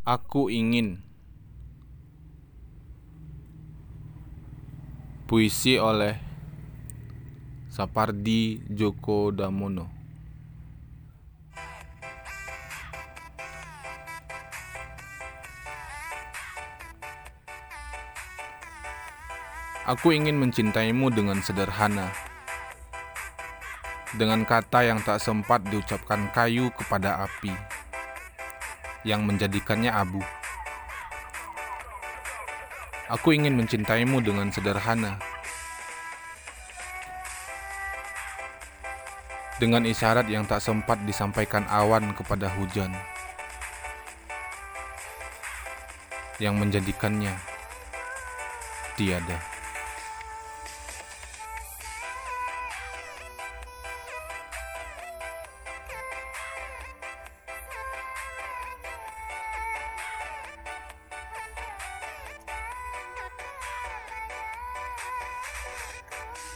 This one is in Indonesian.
Aku ingin. Puisi oleh Sapardi Djoko Damono. Aku ingin mencintaimu dengan sederhana. Dengan kata yang tak sempat diucapkan kayu kepada api Yang menjadikannya abu. Aku ingin mencintaimu dengan sederhana. Dengan isyarat yang tak sempat disampaikan awan kepada hujan Yang menjadikannya tiada